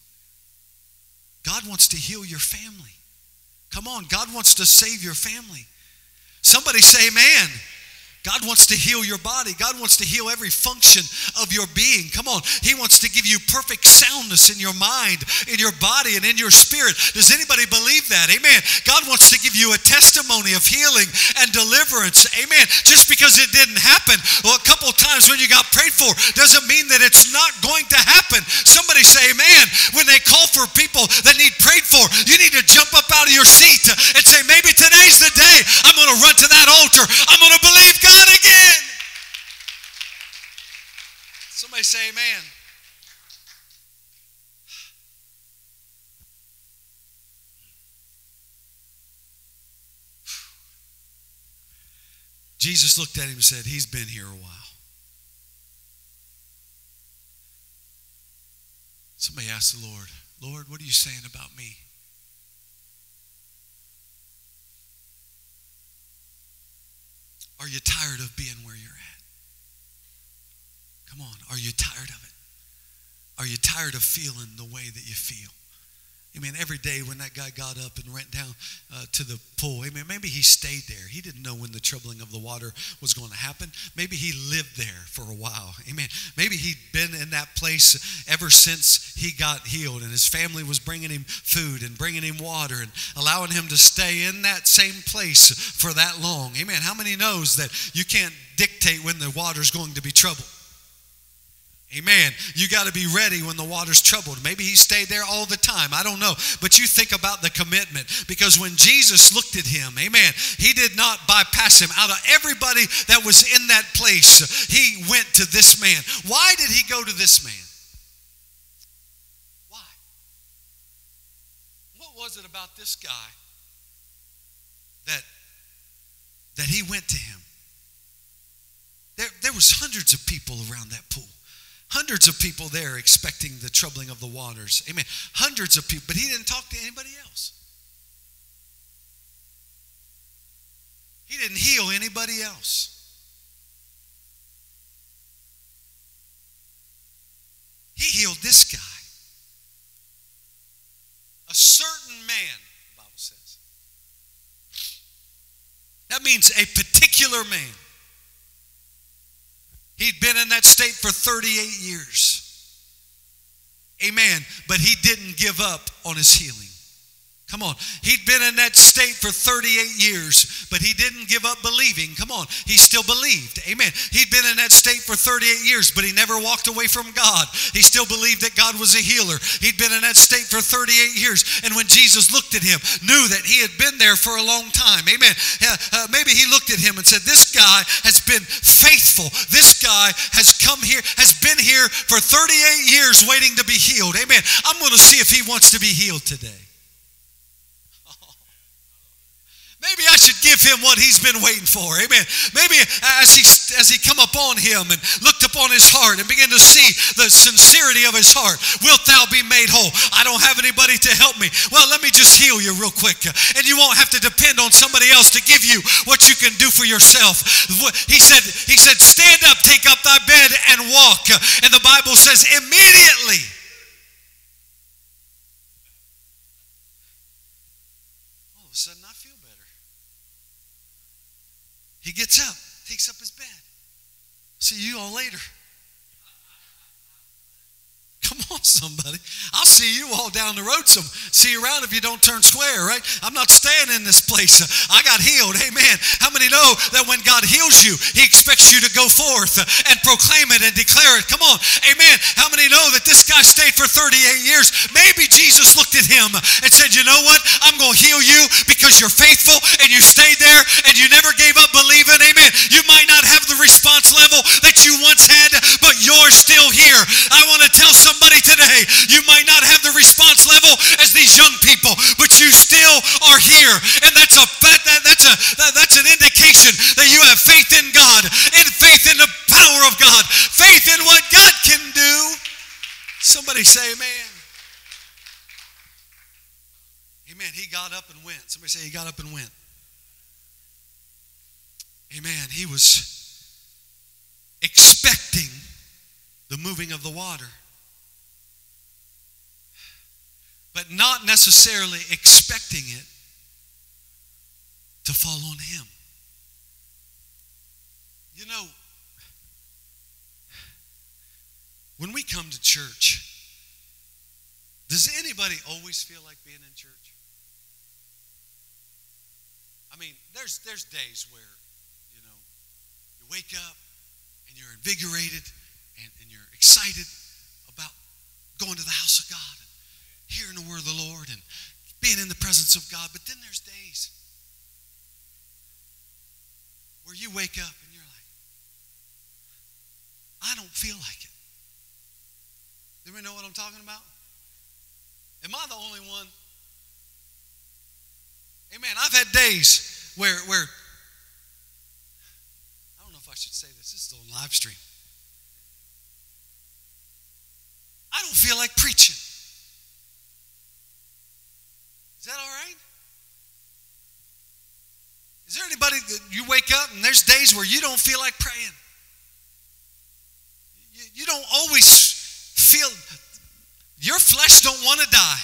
God wants to heal your family. Come on, God wants to save your family. Somebody say, man. God wants to heal your body. God wants to heal every function of your being. Come on. He wants to give you perfect soundness in your mind, in your body, and in your spirit. Does anybody believe that? Amen. God wants to give you a testimony of healing and deliverance. Amen. Just because it didn't happen well, a couple times when you got prayed for doesn't mean that it's not going to happen. Somebody say, Amen. When they call for people that need prayed for, you need to jump up out of your seat and say, Maybe today's the day I'm going to run to that altar. I'm going to believe God again. Somebody say amen. Jesus looked at him and said, He's been here a while. Somebody asked the Lord, Lord, what are you saying about me? Are you tired of being where you're at? Come on, are you tired of it? Are you tired of feeling the way that you feel? Amen. Every day when that guy got up and went down uh, to the pool, amen. Maybe he stayed there. He didn't know when the troubling of the water was going to happen. Maybe he lived there for a while. Amen. Maybe he'd been in that place ever since he got healed, and his family was bringing him food and bringing him water and allowing him to stay in that same place for that long. Amen. How many knows that you can't dictate when the water's going to be troubled? Amen. You got to be ready when the water's troubled. Maybe he stayed there all the time. I don't know. But you think about the commitment because when Jesus looked at him, amen, he did not bypass him. Out of everybody that was in that place, he went to this man. Why did he go to this man? Why? What was it about this guy that that he went to him? There, there was hundreds of people around that pool. Hundreds of people there expecting the troubling of the waters. Amen. Hundreds of people, but he didn't talk to anybody else. He didn't heal anybody else. He healed this guy. A certain man, the Bible says. That means a particular man. He'd been in that state for 38 years. Amen. But he didn't give up on his healing. Come on. He'd been in that state for 38 years, but he didn't give up believing. Come on. He still believed. Amen. He'd been in that state for 38 years, but he never walked away from God. He still believed that God was a healer. He'd been in that state for 38 years, and when Jesus looked at him, knew that he had been there for a long time. Amen. Uh, uh, maybe he looked at him and said, This guy has been faithful. This guy has come here, has been here for 38 years waiting to be healed. Amen. I'm going to see if he wants to be healed today. Maybe I should give him what he's been waiting for. Amen. Maybe as he as he come upon him and looked upon his heart and began to see the sincerity of his heart, wilt thou be made whole? I don't have anybody to help me. Well, let me just heal you real quick. And you won't have to depend on somebody else to give you what you can do for yourself. He said, he said, stand up, take up thy bed and walk. And the Bible says immediately He gets up, takes up his bed. See you all later. Come on, somebody. I'll see you all down the road some. See you around if you don't turn square, right? I'm not staying in this place. I got healed. Amen. How many know that when God heals you, He expects you to go forth and proclaim it and declare it? Come on. Amen. How many know that this guy stayed for 38 years? Maybe Jesus looked at him and said, You know what? I'm going to heal you because you're faithful and you stayed there and you never gave up believing. Amen. You might not have the response level that you once had, but you're still here. I want to tell somebody somebody today, you might not have the response level as these young people, but you still are here. And that's a that, that's a that, that's an indication that you have faith in God and faith in the power of God, faith in what God can do. Somebody say amen. Amen. He got up and went. Somebody say he got up and went. Amen. He was expecting the moving of the water, but not necessarily expecting it to fall on him. You know, when we come to church, does anybody always feel like being in church? I mean, there's there's days where, you know, you wake up and you're invigorated and, and you're excited about going to the house of God and hearing the word of the Lord and being in the presence of God. But then there's days where you wake up and you're like, I don't feel like it. Do we know what I'm talking about? Am I the only one? Amen. I've had days where, where I don't know if I should say this, this is on live stream. I don't feel like preaching. Is that all right? Is there anybody that you wake up and there's days where you don't feel like praying? You, you don't always feel, your flesh don't want to die.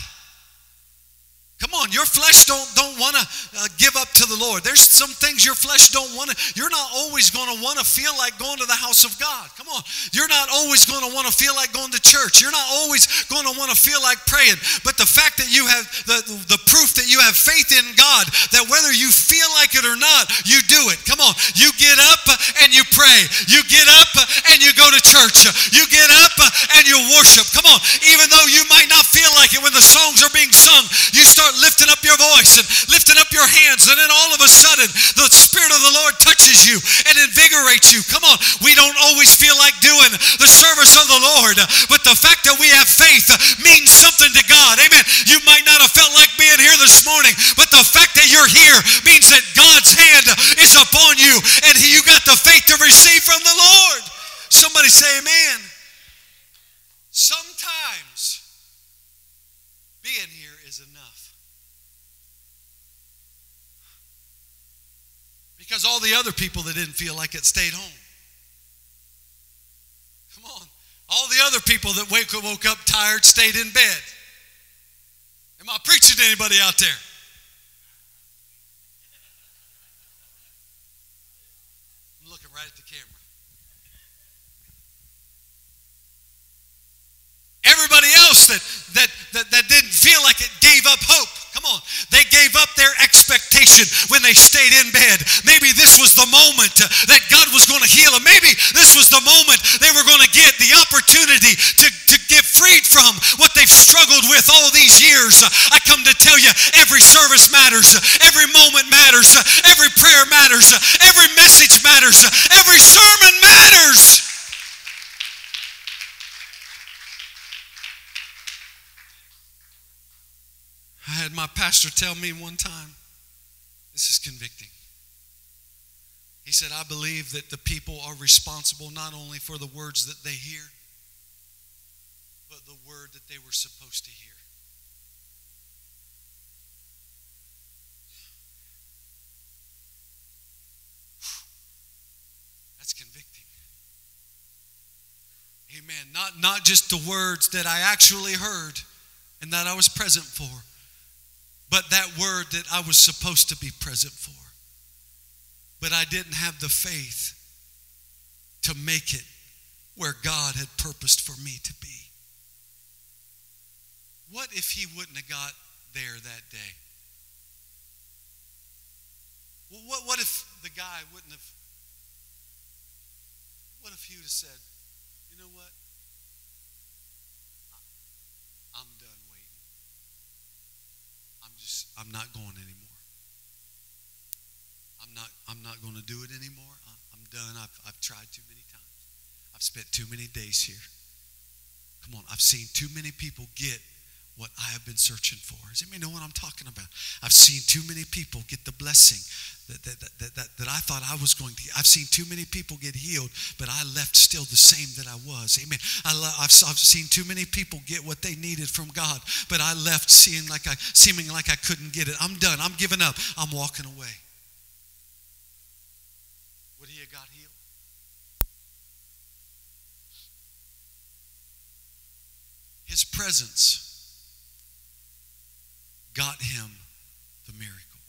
Come on, your flesh don't don't want to uh, give up to the Lord. There's some things your flesh don't want to. You're not always going to want to feel like going to the house of God. Come on, you're not always going to want to feel like going to church. You're not always going to want to feel like praying. But the fact that you have the the proof that you have faith in God, that whether you feel like it or not, you do it. Come on, you get up and you pray. You get up and you go to church. You get up and you worship. Come on, even though you might not feel like it when the songs are being sung, you start start lifting up your voice and lifting up your hands, and then all of a sudden, the Spirit of the Lord touches you and invigorates you. Come on, we don't always feel like doing the service of the Lord, but the fact that we have faith means something to God. Amen. You might not have felt like being here this morning, but the fact that you're here means that God's hand is upon you and you got the faith to receive from the Lord. Somebody say, Amen. Sometimes being here is enough. Because all the other people that didn't feel like it stayed home. Come on. All the other people that wake, woke up tired stayed in bed. Am I preaching to anybody out there? I'm looking right at the camera. Everybody else that, that, that, that didn't feel like it gave up hope. Come on. They gave up their expectation when they stayed in bed. Maybe this was the moment that God was going to heal them. Maybe this was the moment they were going to get the opportunity to, to get freed from what they've struggled with all these years. I come to tell you every service matters, every moment matters, every prayer matters, every message matters, every sermon matters. I had my pastor tell me one time, this is convicting. He said, I believe that the people are responsible not only for the words that they hear, but the word that they were supposed to hear. That's convicting. Amen. Not, not just the words that I actually heard and that I was present for but that word that I was supposed to be present for. But I didn't have the faith to make it where God had purposed for me to be. What if he wouldn't have got there that day? Well, what, what if the guy wouldn't have? What if he would have said, you know what? I'm done waiting. I'm just, I'm not going anymore. I'm not, I'm not going to do it anymore. I'm done. I've, I've tried too many times. I've spent too many days here. Come on, I've seen too many people get what I have been searching for. Does anybody know what I'm talking about? I've seen too many people get the blessing that, that, that, that, that I thought I was going to. I've seen too many people get healed, but I left still the same that I was. Amen. I have I've seen too many people get what they needed from God, but I left seeing like I, seeming like I couldn't get it. I'm done. I'm giving up. I'm walking away. What do you got healed? His presence got him the miracle.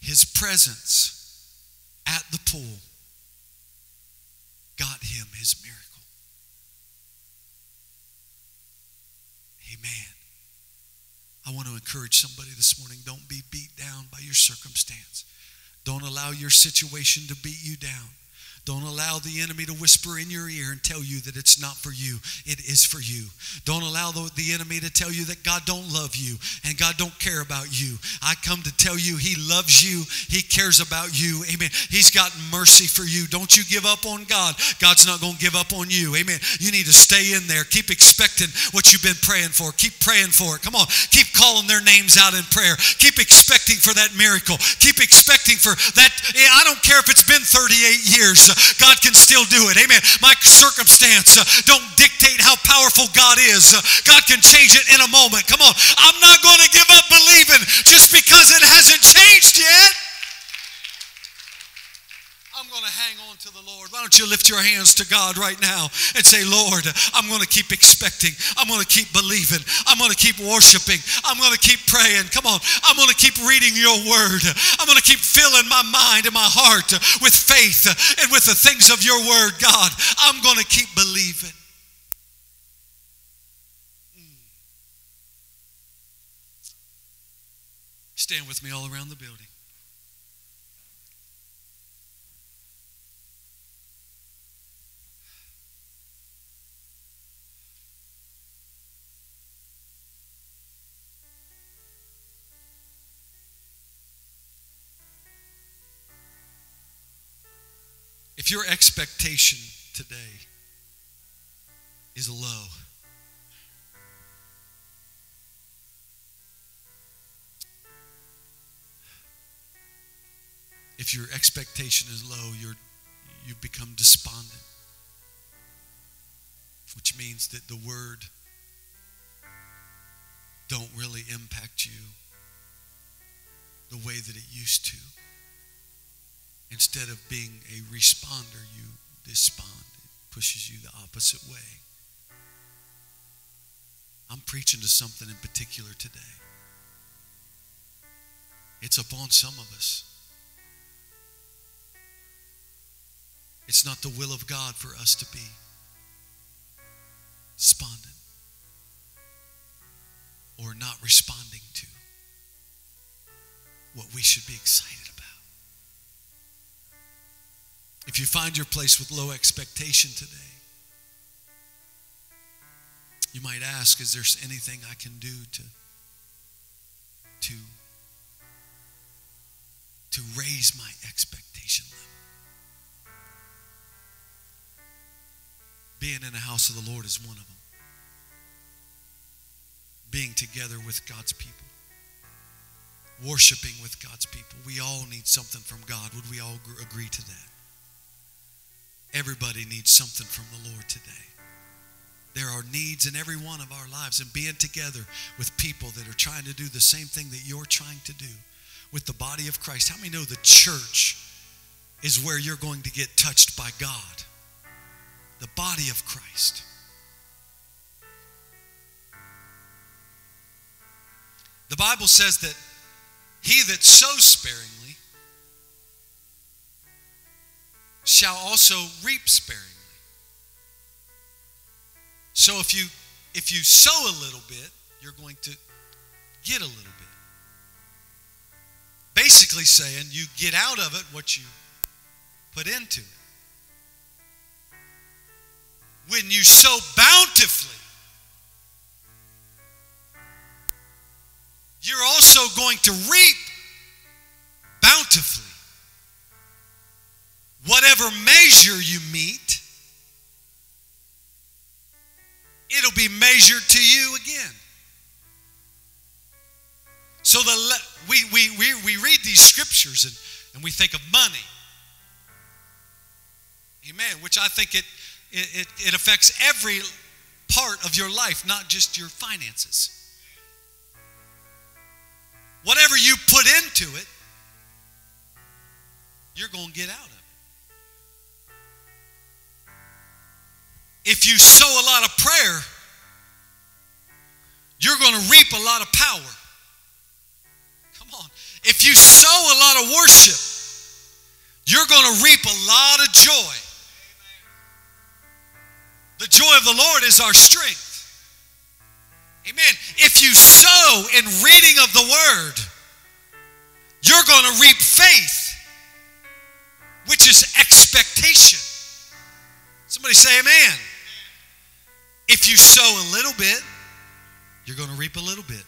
His presence at the pool got him his miracle. Amen. I want to encourage somebody this morning don't be beat down by your circumstance. Don't allow your situation to beat you down. Don't allow the enemy to whisper in your ear and tell you that it's not for you. It is for you. Don't allow the, the, enemy to tell you that God don't love you and God don't care about you. I come to tell you he loves you. He cares about you. Amen. He's got mercy for you. Don't you give up on God. God's not going to give up on you. Amen. You need to stay in there. Keep expecting what you've been praying for. Keep praying for it. Come on. Keep calling their names out in prayer. Keep expecting for that miracle. Keep expecting for that. I don't care if it's been 38 years. God can still do it. Amen. My circumstance uh, don't dictate how powerful God is. Uh, God can change it in a moment. Come on. I'm not going to give up believing just because it hasn't changed yet. I'm going to hang on to the Lord. Why don't you lift your hands to God right now and say, Lord, I'm going to keep expecting. I'm going to keep believing. I'm going to keep worshiping. I'm going to keep praying. Come on. I'm going to keep reading your word. I'm going to keep filling my mind and my heart with faith and with the things of your word, God. I'm going to keep believing. Hmm. Stand with me all around the building. If your expectation today is low, if your expectation is low, you're, you become despondent, which means that the word don't really impact you the way that it used to. Instead of being a responder, you despond. It pushes you the opposite way. I'm preaching to something in particular today. It's upon some of us. It's not the will of God for us to be despondent or not responding to what we should be excited if you find your place with low expectation today, you might ask, is there anything I can do to, to, to raise my expectation level? Being in the house of the Lord is one of them. Being together with God's people. Worshiping with God's people. We all need something from God. Would we all agree to that? Everybody needs something from the Lord today. There are needs in every one of our lives, and being together with people that are trying to do the same thing that you're trying to do with the body of Christ. How many know the church is where you're going to get touched by God? The body of Christ. The Bible says that he that sows sparingly shall also reap sparingly. So if you if you sow a little bit, you're going to get a little bit. Basically saying you get out of it what you put into it. When you sow bountifully, you're also going to reap bountifully. Whatever measure you meet it'll be measured to you again. So the we, we, we, we read these scriptures and, and we think of money. Amen. Which I think it, it, it affects every part of your life, not just your finances. Whatever you put into it, you're going to get out of If you sow a lot of prayer, you're going to reap a lot of power. Come on. If you sow a lot of worship, you're going to reap a lot of joy. The joy of the Lord is our strength. Amen. If you sow in reading of the word, you're going to reap faith, which is expectation. Somebody say amen. If you sow a little bit, you're going to reap a little bit.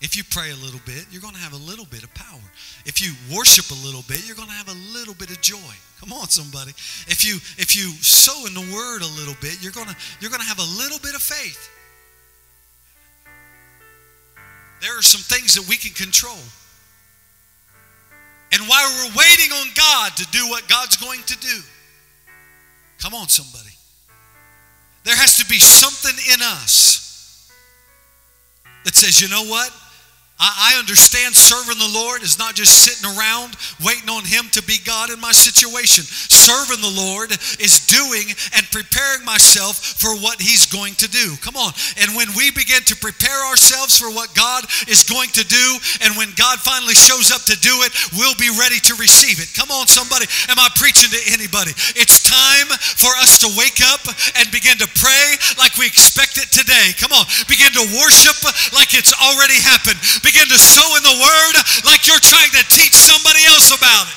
If you pray a little bit, you're going to have a little bit of power. If you worship a little bit, you're going to have a little bit of joy. Come on, somebody. If you if you sow in the word a little bit, you're going to you're going to have a little bit of faith. There are some things that we can control. And while we're waiting on God to do what God's going to do, come on, somebody. There has to be something in us that says, you know what? I, understand serving the Lord is not just sitting around waiting on Him to be God in my situation. Serving the Lord is doing and preparing myself for what He's going to do. Come on. And when we begin to prepare ourselves for what God is going to do, and when God finally shows up to do it, we'll be ready to receive it. Come on, somebody. Am I preaching to anybody? It's time for us to wake up and begin to pray like we expect it today. Come on. Begin to worship like it's already happened. Begin begin to sow in the word like you're trying to teach somebody else about it.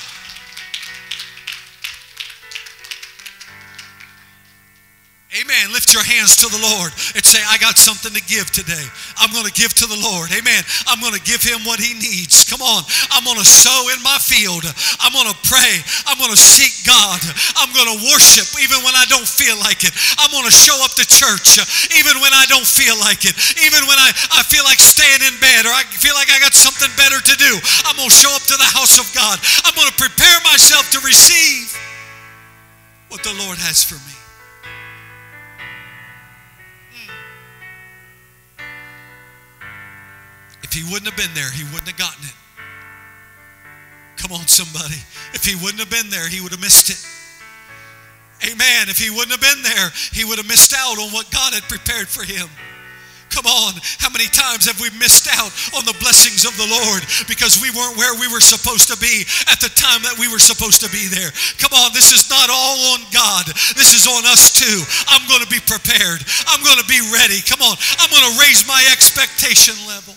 Amen. Lift your hands to the Lord and say, I got something to give today. I'm going to give to the Lord. Amen. I'm going to give him what he needs. Come on. I'm going to sow in my field. I'm going to pray. I'm going to seek God. I'm going to worship even when I don't feel like it. I'm going to show up to church uh, even when I don't feel like it. Even when I, I feel like staying in bed or I feel like I got something better to do. I'm going to show up to the house of God. I'm going to prepare myself to receive what the Lord has for me. He wouldn't have been there, he wouldn't have gotten it. Come on, somebody. If he wouldn't have been there, he would have missed it. Amen. If he wouldn't have been there, he would have missed out on what God had prepared for him. Come on, how many times have we missed out on the blessings of the Lord because we weren't where we were supposed to be at the time that we were supposed to be there? Come on, this is not all on God. This is on us too. I'm going to be prepared. I'm going to be ready. Come on, I'm going to raise my expectation level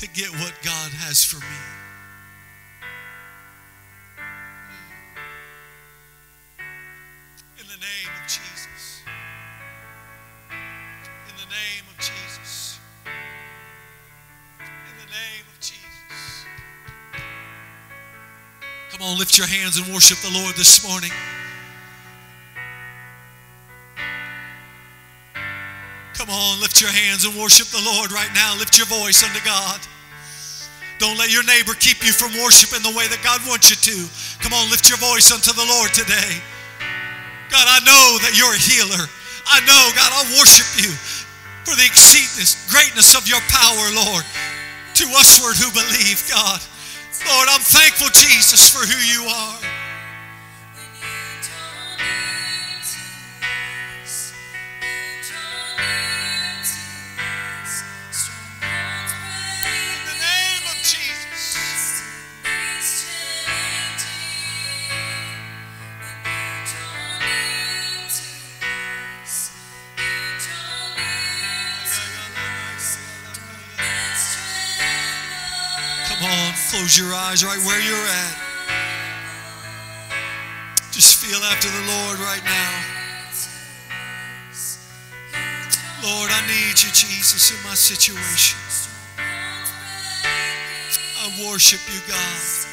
to get what God has for me. In the name of Jesus. In the name of Jesus. In the name of Jesus. Come on, lift your hands and worship the Lord this morning. Come on, lift your hands and worship the Lord right now. Lift your voice unto God. Don't let your neighbor keep you from worshiping the way that God wants you to. Come on, lift your voice unto the Lord today. God, I know that you're a healer. I know, God, I worship you for the exceedness, greatness of your power, Lord, to usward who believe, God. Lord, I'm thankful, Jesus, for who you are. Close your eyes right where you're at. Just feel after the Lord right now. Lord, I need you, Jesus, in my situation. I worship you, God.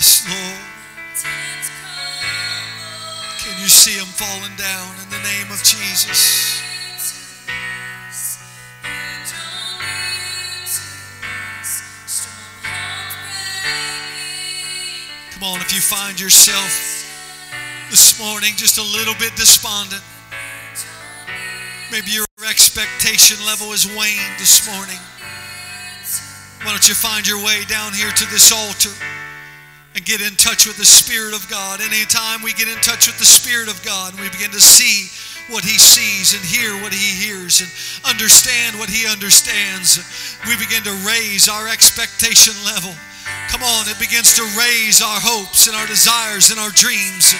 Yes, Lord. Can you see them falling down in the name of Jesus? Come on, if you find yourself this morning just a little bit despondent, maybe your expectation level is waned this morning. Why don't you find your way down here to this altar and get in touch with the Spirit of God? Anytime we get in touch with the Spirit of God, we begin to see what He sees and hear what He hears and understand what He understands, we begin to raise our expectation level. Come on, it begins to raise our hopes and our desires and our dreams.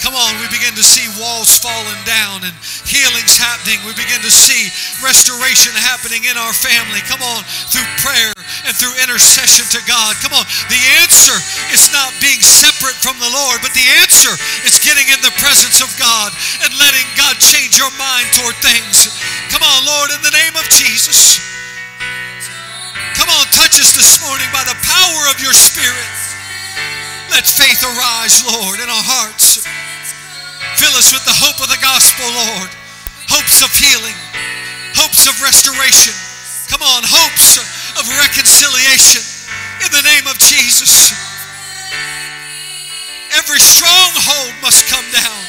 Come on, we begin to see walls falling down and healings happening. We begin to see restoration happening in our family. Come on, through prayer and through intercession to God. Come on, the answer is not being separate from the Lord, but the answer is getting in the presence of God and letting God change your mind toward things. Come on, Lord, in the name of Jesus. Come on, touch us this morning by the power of your Spirit. Let faith arise, Lord, in our hearts. Fill us with the hope of the gospel, Lord. Hopes of healing, hopes of restoration. Come on, hopes of reconciliation in the name of Jesus. Every stronghold must come down.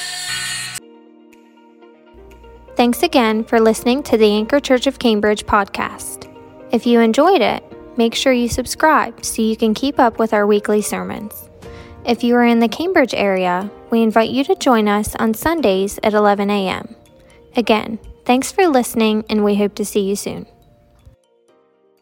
Thanks again for listening to the Anchor Church of Cambridge podcast. If you enjoyed it, make sure you subscribe so you can keep up with our weekly sermons. If you are in the Cambridge area, we invite you to join us on Sundays at 11 a.m. Again, thanks for listening, and we hope to see you soon.